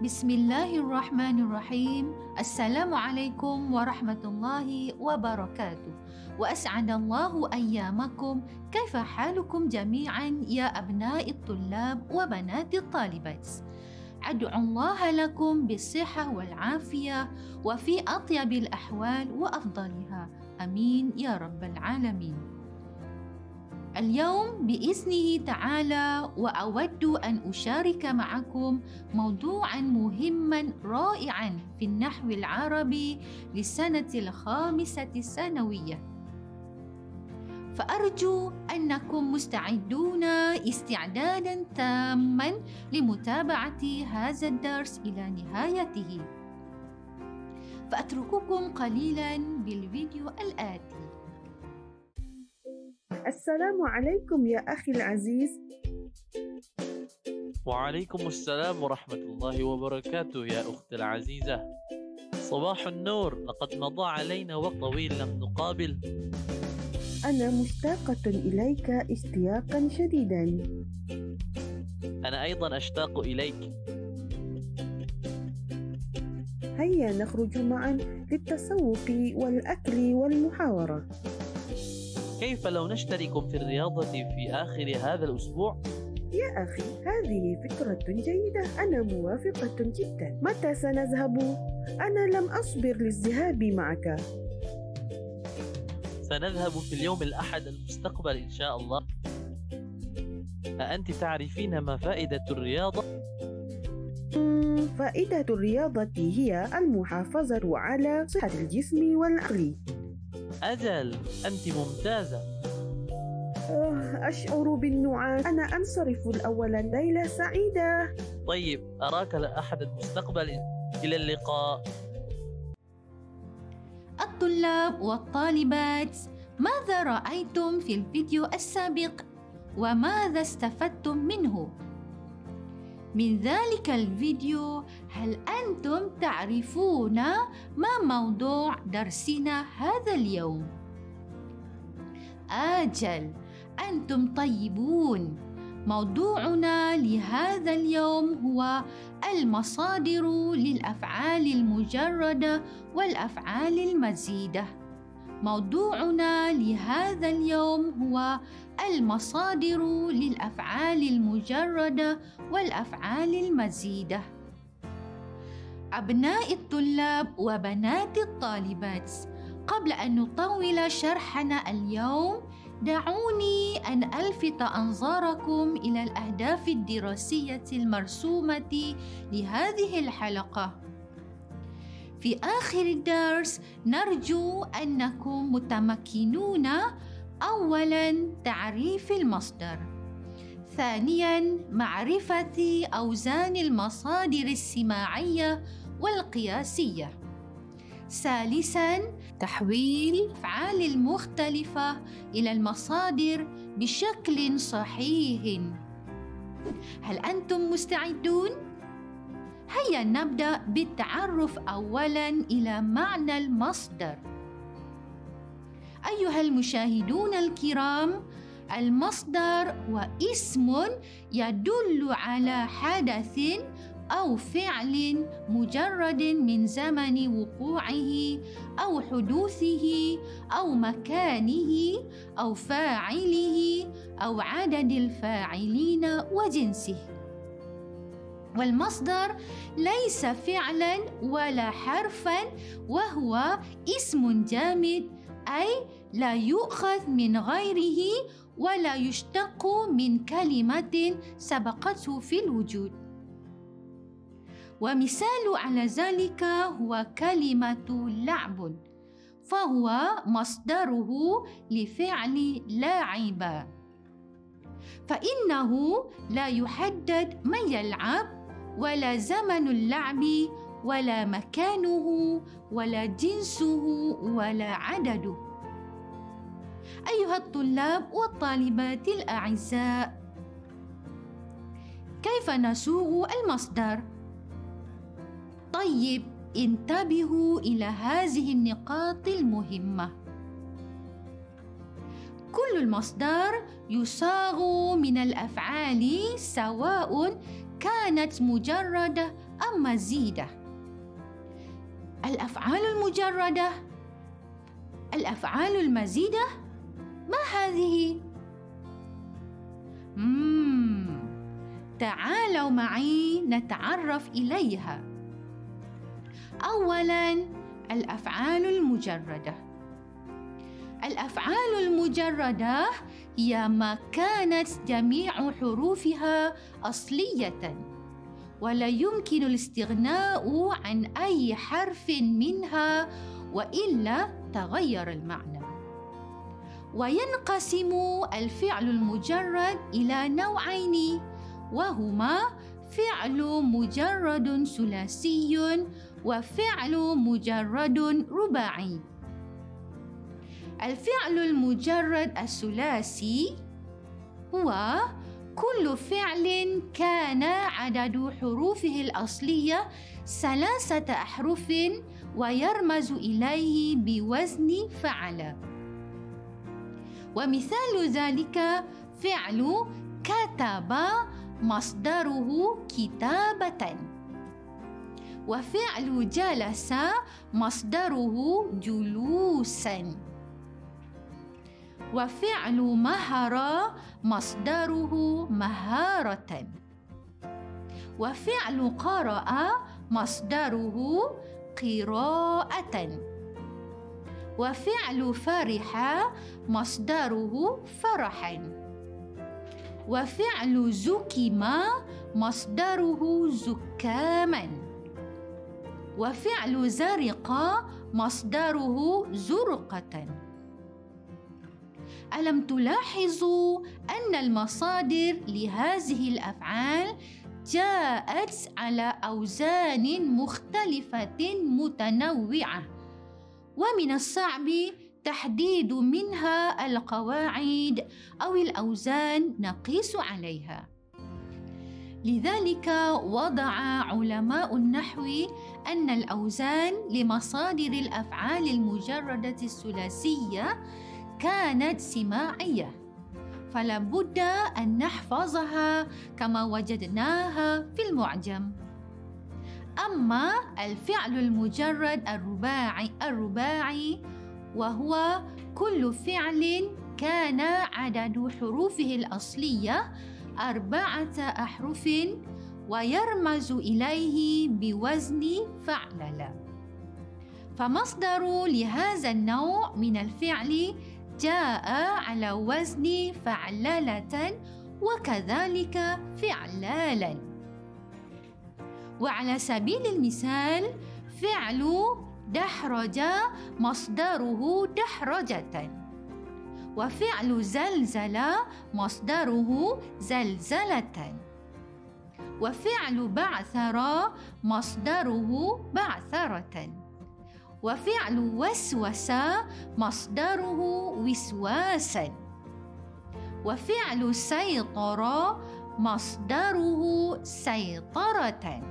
بسم الله الرحمن الرحيم السلام عليكم ورحمة الله وبركاته وأسعد الله أيامكم كيف حالكم جميعا يا أبناء الطلاب وبنات الطالبات أدعو الله لكم بالصحة والعافية وفي أطيب الأحوال وأفضلها آمين يا رب العالمين اليوم بإذنه تعالى وأود أن أشارك معكم موضوعا مهما رائعا في النحو العربي للسنة الخامسة الثانوية. فأرجو أنكم مستعدون استعدادا تاما لمتابعة هذا الدرس إلى نهايته. فأترككم قليلا بالفيديو الآتي. السلام عليكم يا أخي العزيز. وعليكم السلام ورحمة الله وبركاته يا أختي العزيزة. صباح النور لقد مضى علينا وقت طويل لم نقابل. أنا مشتاقة إليك اشتياقا شديدا. أنا أيضا أشتاق إليك. هيا نخرج معا للتسوق والأكل والمحاورة. كيف لو نشترك في الرياضة في آخر هذا الأسبوع؟ يا أخي هذه فكرة جيدة أنا موافقة جدا متى سنذهب؟ أنا لم أصبر للذهاب معك سنذهب في اليوم الأحد المستقبل إن شاء الله أأنت تعرفين ما فائدة الرياضة؟ فائدة الرياضة هي المحافظة على صحة الجسم والعقل أجل أنت ممتازة. أشعر بالنعاس. أنا أنصرف الأول ليلة سعيدة. طيب أراك الأحد المستقبل. إلى اللقاء. الطلاب والطالبات ماذا رأيتم في الفيديو السابق؟ وماذا استفدتم منه؟ من ذلك الفيديو هل أنتم تعرفون ما موضوع درسنا هذا اليوم؟ آجل أنتم طيبون موضوعنا لهذا اليوم هو المصادر للأفعال المجردة والأفعال المزيدة موضوعنا لهذا اليوم هو المصادر للأفعال المجردة والأفعال المزيدة. أبناء الطلاب وبنات الطالبات قبل أن نطول شرحنا اليوم دعوني أن ألفت أنظاركم إلى الأهداف الدراسية المرسومة لهذه الحلقة. في آخر الدرس نرجو أنكم متمكنون أولاً تعريف المصدر. ثانياً معرفة أوزان المصادر السماعية والقياسية. ثالثاً تحويل الأفعال المختلفة إلى المصادر بشكل صحيح. هل أنتم مستعدون؟ هيا نبدأ بالتعرف أولاً إلى معنى المصدر. أيها المشاهدون الكرام، المصدر هو اسم يدل على حدث أو فعل مجرد من زمن وقوعه أو حدوثه أو مكانه أو فاعله أو عدد الفاعلين وجنسه. والمصدر ليس فعلا ولا حرفا وهو اسم جامد أي لا يؤخذ من غيره ولا يشتق من كلمة سبقته في الوجود. ومثال على ذلك هو كلمة لعب فهو مصدره لفعل لاعب فإنه لا يحدد من يلعب ولا زمن اللعب ولا مكانه ولا جنسه ولا عدده. أيها الطلاب والطالبات الأعزاء كيف نسوغ المصدر؟ طيب انتبهوا إلى هذه النقاط المهمة. كل المصدر يصاغ من الأفعال سواء كانت مجردة أم مزيدة؟ الأفعال المجردة؟ الأفعال المزيدة؟ ما هذه؟ مم. تعالوا معي نتعرف إليها. أولاً الأفعال المجردة. الأفعال المجردة هي ما كانت جميع حروفها أصلية ولا يمكن الاستغناء عن أي حرف منها وإلا تغير المعنى. وينقسم الفعل المجرد إلى نوعين وهما فعل مجرد ثلاثي وفعل مجرد رباعي. الفعل المجرد الثلاثي هو كل فعل كان عدد حروفه الأصلية ثلاثة أحرف ويرمز إليه بوزن فعل. ومثال ذلك فعل كتب مصدره كتابة. وفعل جلس مصدره جلوسا. وفعل مهر مصدره مهارة. وفعل قرأ مصدره قراءة. وفعل فرح مصدره فرحا وفعل زكم مصدره زكاما وفعل زرق مصدره زرقة. ألم تلاحظوا أن المصادر لهذه الأفعال جاءت على أوزان مختلفة متنوعة ومن الصعب تحديد منها القواعد أو الأوزان نقيس عليها. لذلك وضع علماء النحو أن الأوزان لمصادر الأفعال المجردة الثلاثية كانت سماعية. فلا بد أن نحفظها كما وجدناها في المعجم. أما الفعل المجرد الرباعي الرباعي وهو كل فعل كان عدد حروفه الأصلية أربعة أحرف ويرمز إليه بوزن فعلل. فمصدر لهذا النوع من الفعل جاء على وزن فعللة وكذلك فعلالا. وعلى سبيل المثال فعل دحرج مصدره دحرجة. وفعل زلزل مصدره زلزلة. وفعل بعثر مصدره بعثرة. وفعل وسوس مصدره وسواسا. وفعل سيطر مصدره سيطرة.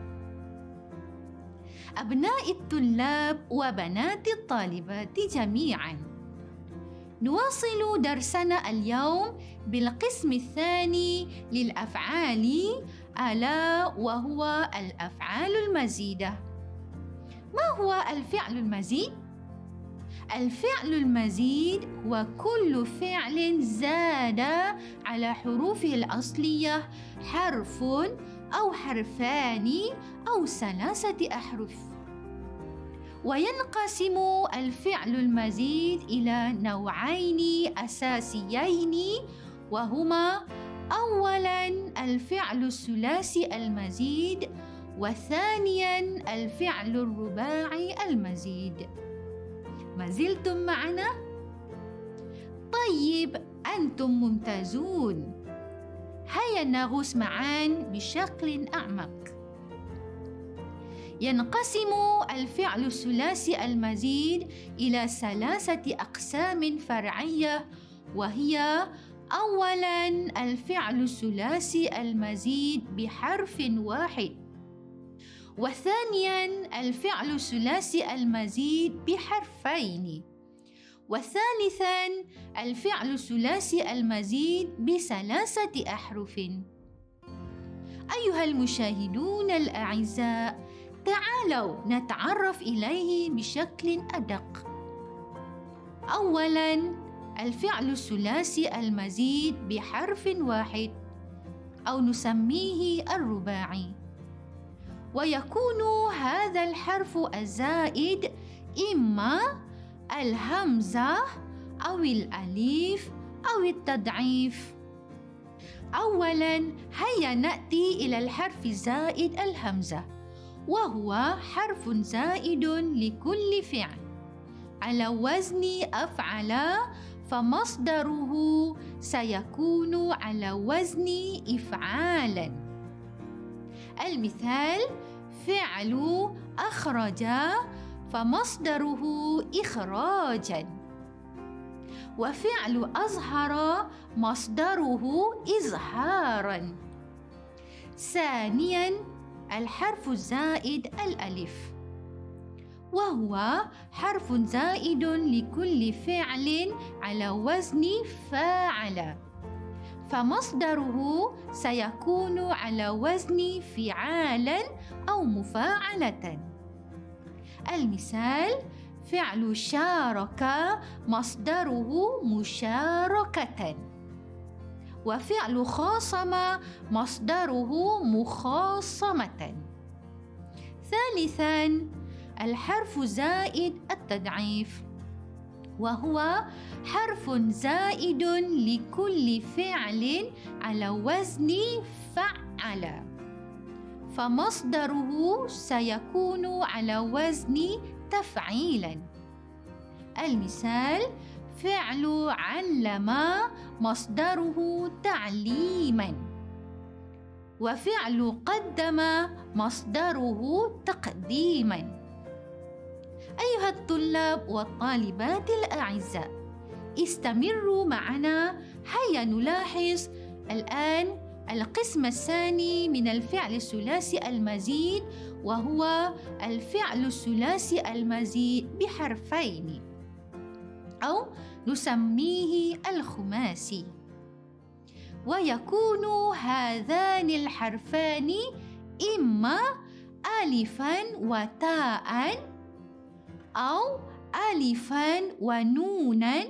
أبناء الطلاب وبنات الطالبات جميعاً. نواصل درسنا اليوم بالقسم الثاني للأفعال ألا وهو الأفعال المزيدة. ما هو الفعل المزيد؟ الفعل المزيد هو كل فعل زاد على حروفه الأصلية حرف أو حرفان أو ثلاثة أحرف وينقسم الفعل المزيد إلى نوعين أساسيين وهما أولاً الفعل الثلاثي المزيد وثانياً الفعل الرباعي المزيد. ما زلتم معنا؟ طيب أنتم ممتازون. هيا نغوص معا بشكل أعمق. ينقسم الفعل الثلاثي المزيد إلى ثلاثة أقسام فرعية وهي أولاً الفعل الثلاثي المزيد بحرف واحد. وثانياً الفعل الثلاثي المزيد بحرفين. وثالثاً الفعل الثلاثي المزيد بثلاثة أحرف. أيها المشاهدون الأعزاء تعالوا نتعرف إليه بشكل أدق. أولاً الفعل الثلاثي المزيد بحرف واحد أو نسميه الرباعي. ويكون هذا الحرف الزائد إما الهمزة أو الأليف أو التضعيف. أولاً هيا نأتي إلى الحرف الزائد الهمزة وهو حرف زائد لكل فعل. على وزن أفعل فمصدره سيكون على وزن إفعالا. المثال فعل أخرج فمصدره إخراجا. وفعل أظهر مصدره إظهارا. ثانيا الحرف الزائد الألف. وهو حرف زائد لكل فعل على وزن فاعل. فمصدره سيكون على وزن فعالا أو مفاعلة. المثال فعل شارك مصدره مشاركة. وفعل خاصم مصدره مخاصمة. ثالثا الحرف زائد التضعيف. وهو حرف زائد لكل فعل على وزن فعل. فمصدره سيكون على وزن تفعيلا المثال فعل علم مصدره تعليما. وفعل قدم مصدره تقديما. أيها الطلاب والطالبات الأعزاء استمروا معنا هيا نلاحظ الآن القسم الثاني من الفعل الثلاثي المزيد وهو الفعل الثلاثي المزيد بحرفين أو نسميه الخماسي. ويكون هذان الحرفان إما ألفا وتاء أو ألفا ونونا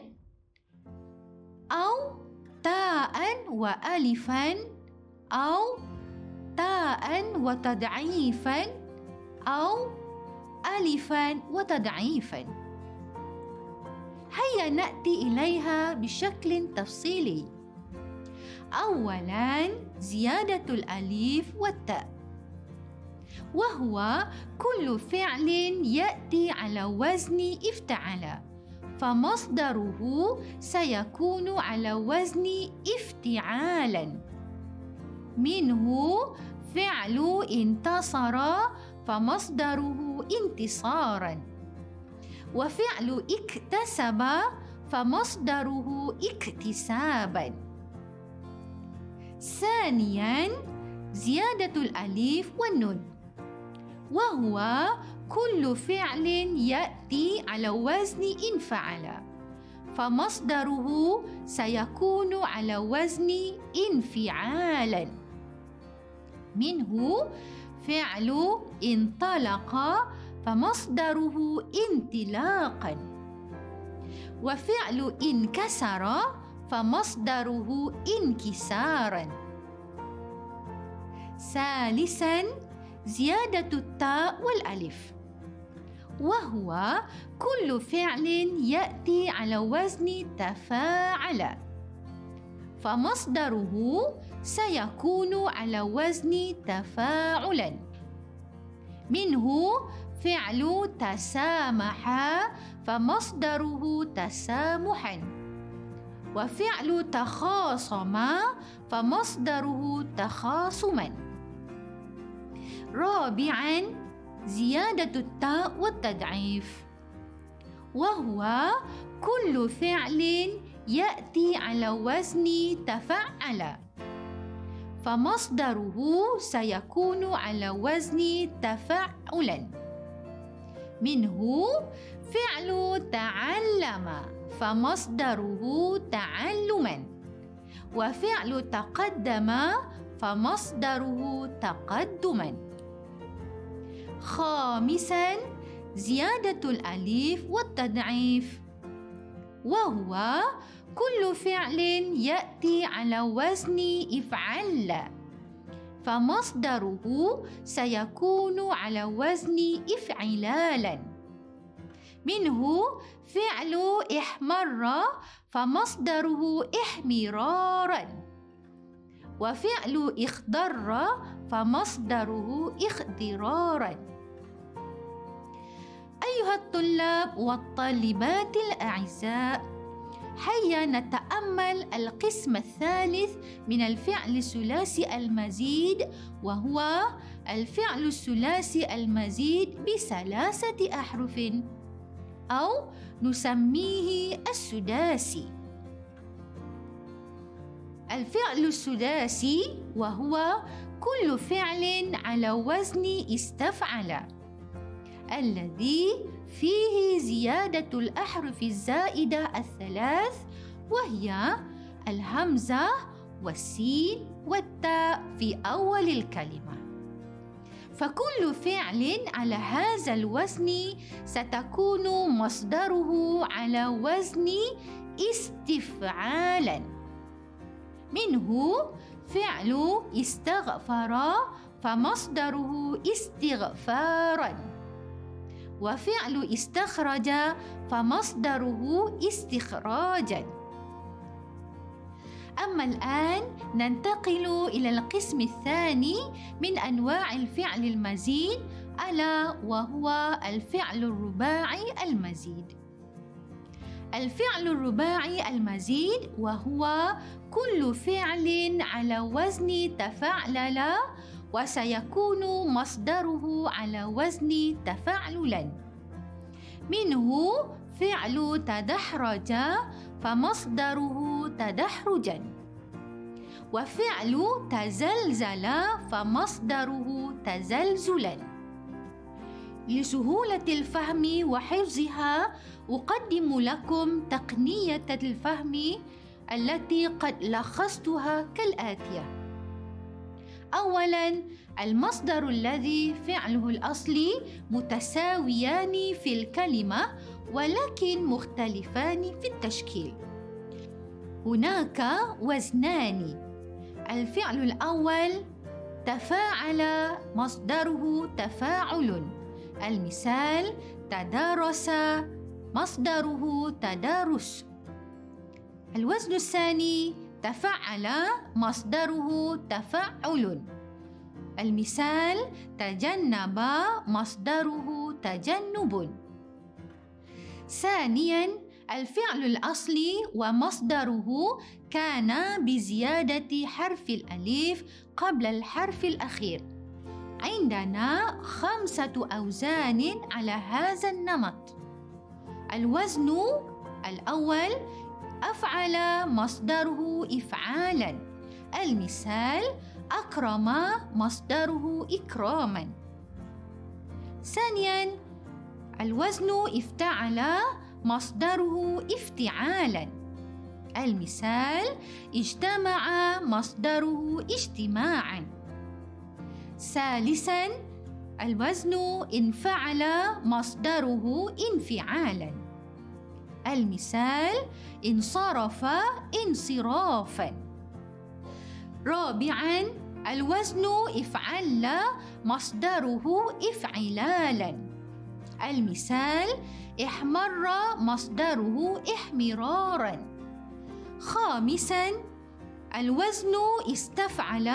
أو تاء وألفا أو تاء وتضعيفا أو ألفا وتضعيفا. هيا نأتي إليها بشكل تفصيلي. أولا زيادة الألف والتاء. وهو كل فعل يأتي على وزن افتعل فمصدره سيكون على وزن افتعالا. منه فعل انتصر فمصدره انتصارا. وفعل اكتسب فمصدره اكتسابا. ثانيا زيادة الألف والنون. وهو كل فعل يأتي على وزن إن فعل فمصدره سيكون على وزن انفعالا. منه فعل انطلق فمصدره انطلاقا. وفعل انكسر فمصدره انكسارا. ثالثا زيادة التاء والألف. وهو كل فعل يأتي على وزن تفاعل. فمصدره سيكون على وزن تفاعلا. منه فعل تسامح فمصدره تسامحا. وفعل تخاصم فمصدره تخاصما. رابعا زيادة التاء والتضعيف. وهو كل فعل يأتي على وزن تفعل. فمصدره سيكون على وزن تفعلا. منه فعل تعلم فمصدره تعلما. وفعل تقدم فمصدره تقدما. خامسا زيادة الألف والتضعيف. وهو كل فعل يأتي على وزن افعل فمصدره سيكون على وزن افعلالا. منه فعل إحمر فمصدره احمرارا. وفعل إخضر فمصدره اخضرارا. أيها الطلاب والطالبات الأعزاء هيا نتأمل القسم الثالث من الفعل الثلاثي المزيد وهو الفعل الثلاثي المزيد بثلاثة أحرف أو نسميه السداسي. الفعل السداسي وهو كل فعل على وزن استفعل. الذي فيه زيادة الأحرف الزائدة الثلاث وهي الهمزة والسين والتاء في أول الكلمة. فكل فعل على هذا الوزن ستكون مصدره على وزن استفعالا. منه فعل استغفر فمصدره استغفارا. وفعل استخرج فمصدره استخراجا. أما الآن ننتقل إلى القسم الثاني من أنواع الفعل المزيد ألا وهو الفعل الرباعي المزيد. الفعل الرباعي المزيد وهو كل فعل على وزن تفعلل وسيكون مصدره على وزن تفعللا منه فعل تدحرج فمصدره تدحرجا. وفعل تزلزل فمصدره تزلزلا. لسهولة الفهم وحفظها أقدم لكم تقنية الفهم التي قد لخصتها كالآتية. أولاً المصدر الذي فعله الأصلي متساويان في الكلمة ولكن مختلفان في التشكيل. هناك وزنان. الفعل الأول تفاعل مصدره تفاعل. المثال تدارس مصدره تدارس. الوزن الثاني تفعل مصدره تفعل. المثال تجنب مصدره تجنب. ثانيا الفعل الأصلي ومصدره كان بزيادة حرف الألف قبل الحرف الأخير. عندنا خمسة أوزان على هذا النمط. الوزن الأول أفعل مصدره إفعالا. المثال أكرم مصدره إكراما. ثانيا الوزن افتعل مصدره افتعالا. المثال اجتمع مصدره اجتماعا. ثالثا الوزن انفعل مصدره انفعالا. المثال انصرف انصرافا رابعا الوزن افعل مصدره افعلالا. المثال احمر مصدره احمرارا. خامسا الوزن استفعل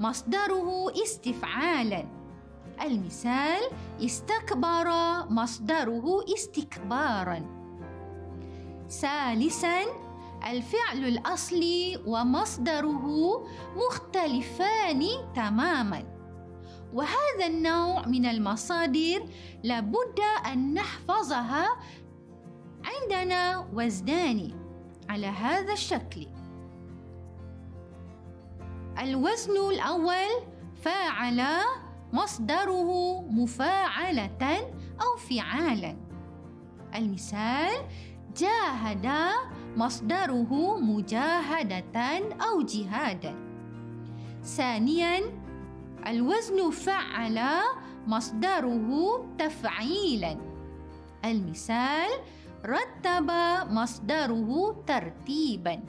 مصدره استفعالا. المثال استكبر مصدره استكبارا. ثالثا الفعل الأصلي ومصدره مختلفان تماما. وهذا النوع من المصادر لابد أن نحفظها عندنا وزنان على هذا الشكل. الوزن الأول فاعل مصدره مفاعلة أو فعالا. المثال جاهد مصدره مجاهدة أو جهادا ثانيا الوزن فعل مصدره تفعيلا المثال رتب مصدره ترتيبا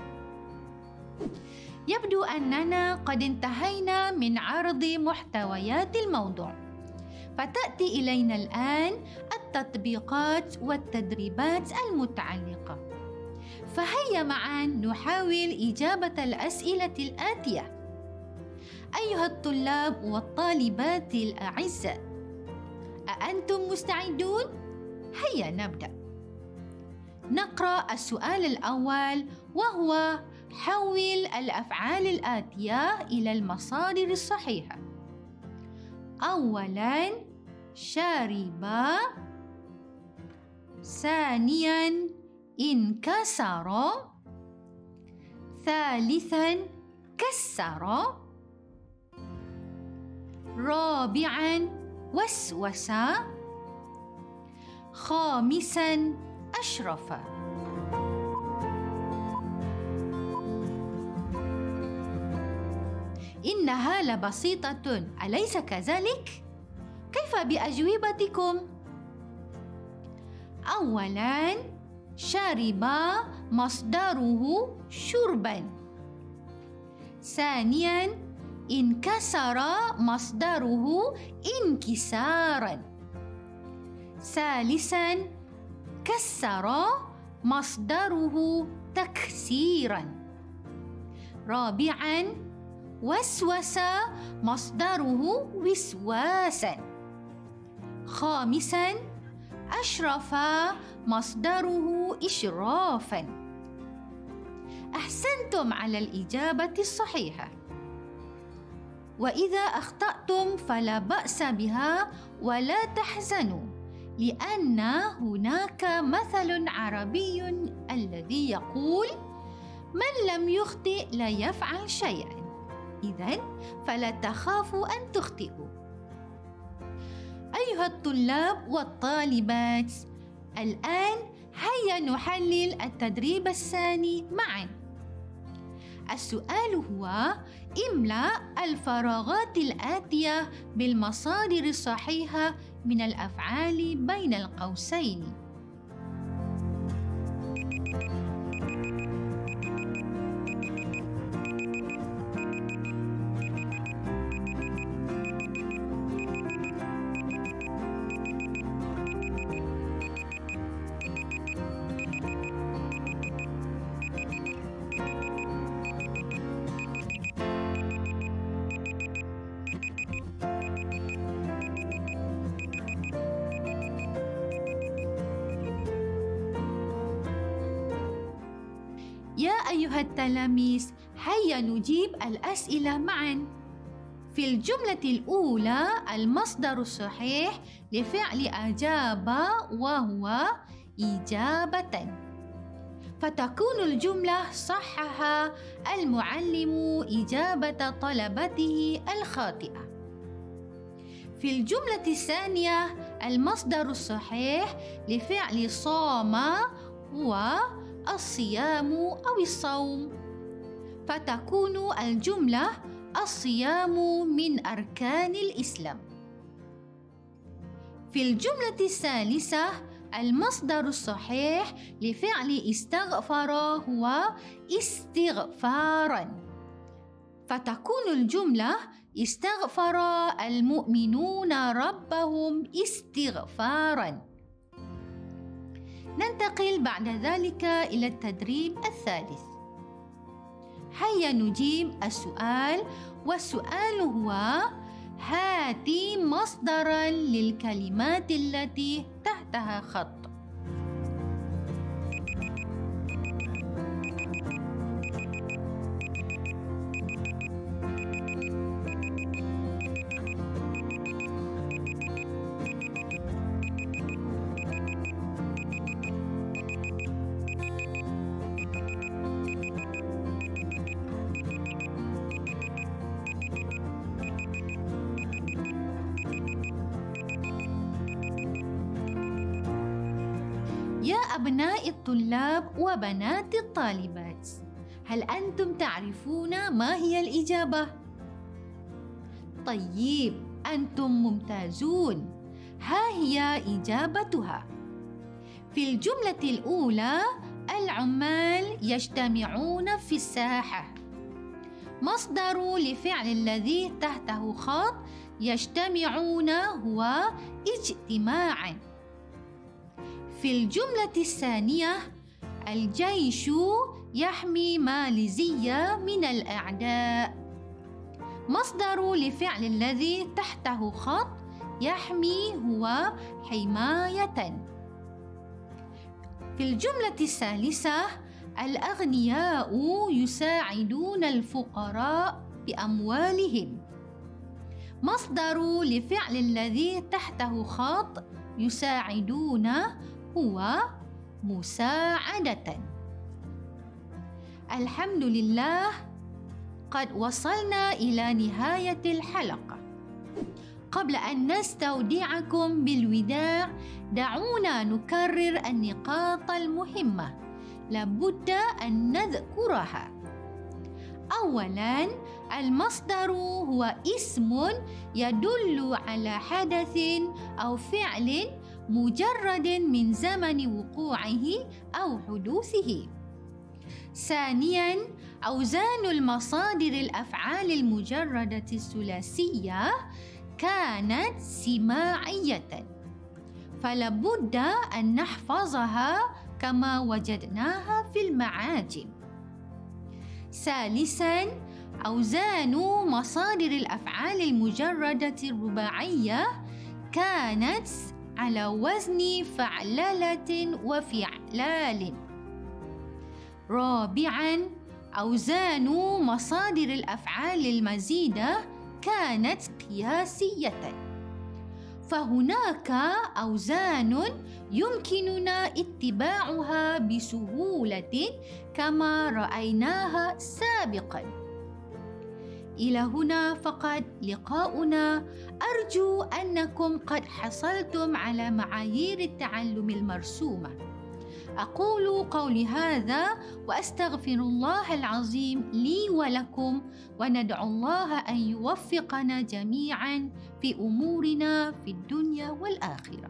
يبدو اننا قد انتهينا من عرض محتويات الموضوع فتأتي إلينا الآن التطبيقات والتدريبات المتعلقة. فهيا معا نحاول إجابة الأسئلة الآتية. أيها الطلاب والطالبات الأعزاء أأنتم مستعدون؟ هيا نبدأ. نقرأ السؤال الأول وهو حول الأفعال الآتية إلى المصادر الصحيحة. اولا شرب ثانيا انكسر ثالثا كسر رابعا وسوس خامسا أشرف. إنها لبسيطة أليس كذلك؟ كيف بأجوبتكم؟ اولا شرب مصدره شربا. ثانيا انكسر مصدره انكسارا. ثالثا كسر مصدره تكسيرا. رابعا وسوس مصدره وسواسا. خامسا أشرف مصدره اشرافا. أحسنتم على الإجابة الصحيحة. وإذا أخطأتم فلا بأس بها ولا تحزنوا لأن هناك مثل عربي الذي يقول من لم يخطئ لا يفعل شيئا. اذا فلا تخافوا أن تخطئوا. أيها الطلاب والطالبات الآن هيا نحلل التدريب الثاني معا السؤال هو املأ الفراغات الآتية بالمصادر الصحيحة من الأفعال بين القوسين. التلاميذ هيا نجيب الأسئلة معا. في الجملة الأولى المصدر الصحيح لفعل أجاب وهو إجابة. فتكون الجملة صحح المعلم إجابة طلبته الخاطئة. في الجملة الثانية المصدر الصحيح لفعل صام هو الصيام أو الصوم. فتكون الجملة الصيام من أركان الإسلام. في الجملة الثالثة المصدر الصحيح لفعل استغفر هو استغفارا. فتكون الجملة استغفر المؤمنون ربهم استغفارا. ننتقل بعد ذلك إلى التدريب الثالث. هيا نجيب السؤال والسؤال هو هاتي مصدرا للكلمات التي تحتها خط. أبناء الطلاب وبنات الطالبات. هل أنتم تعرفون ما هي الإجابة؟ طيب أنتم ممتازون. ها هي إجابتها. في الجملة الأولى العمال يجتمعون في الساحة. مصدر لفعل الذي تحته خط يجتمعون هو اجتماعا. في الجملة الثانية الجيش يحمي ماليزيا من الأعداء. مصدر لفعل الذي تحته خط يحمي هو حماية. في الجملة الثالثة الأغنياء يساعدون الفقراء بأموالهم. مصدر لفعل الذي تحته خط يساعدون هو مساعدة. الحمد لله قد وصلنا إلى نهاية الحلقة. قبل أن نستودعكم بالوداع دعونا نكرر النقاط المهمة. لابد أن نذكرها. أولاً المصدر هو اسم يدل على حدث أو فعل مجرد من زمن وقوعه أو حدوثه. ثانياً أوزان المصادر الأفعال المجردة الثلاثية كانت سماعية. فلابد أن نحفظها كما وجدناها في المعاجم. ثالثا أوزان مصادر الأفعال المجردة الرباعية كانت على وزن فعللة وفعلال. رابعا أوزان مصادر الأفعال المزيدة كانت قياسية. فهناك أوزان يمكننا اتباعها بسهولة كما رأيناها سابقا. إلى هنا فقط لقاؤنا. أرجو أنكم قد حصلتم على معايير التعلم المرسومة. أقول قولي هذا وأستغفر الله العظيم لي ولكم وندعو الله أن يوفقنا جميعا في أمورنا في الدنيا والآخرة.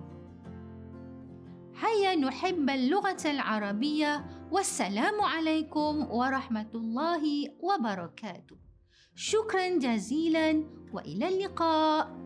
هيا نحب اللغة العربية والسلام عليكم ورحمة الله وبركاته. شكرا جزيلا وإلى اللقاء.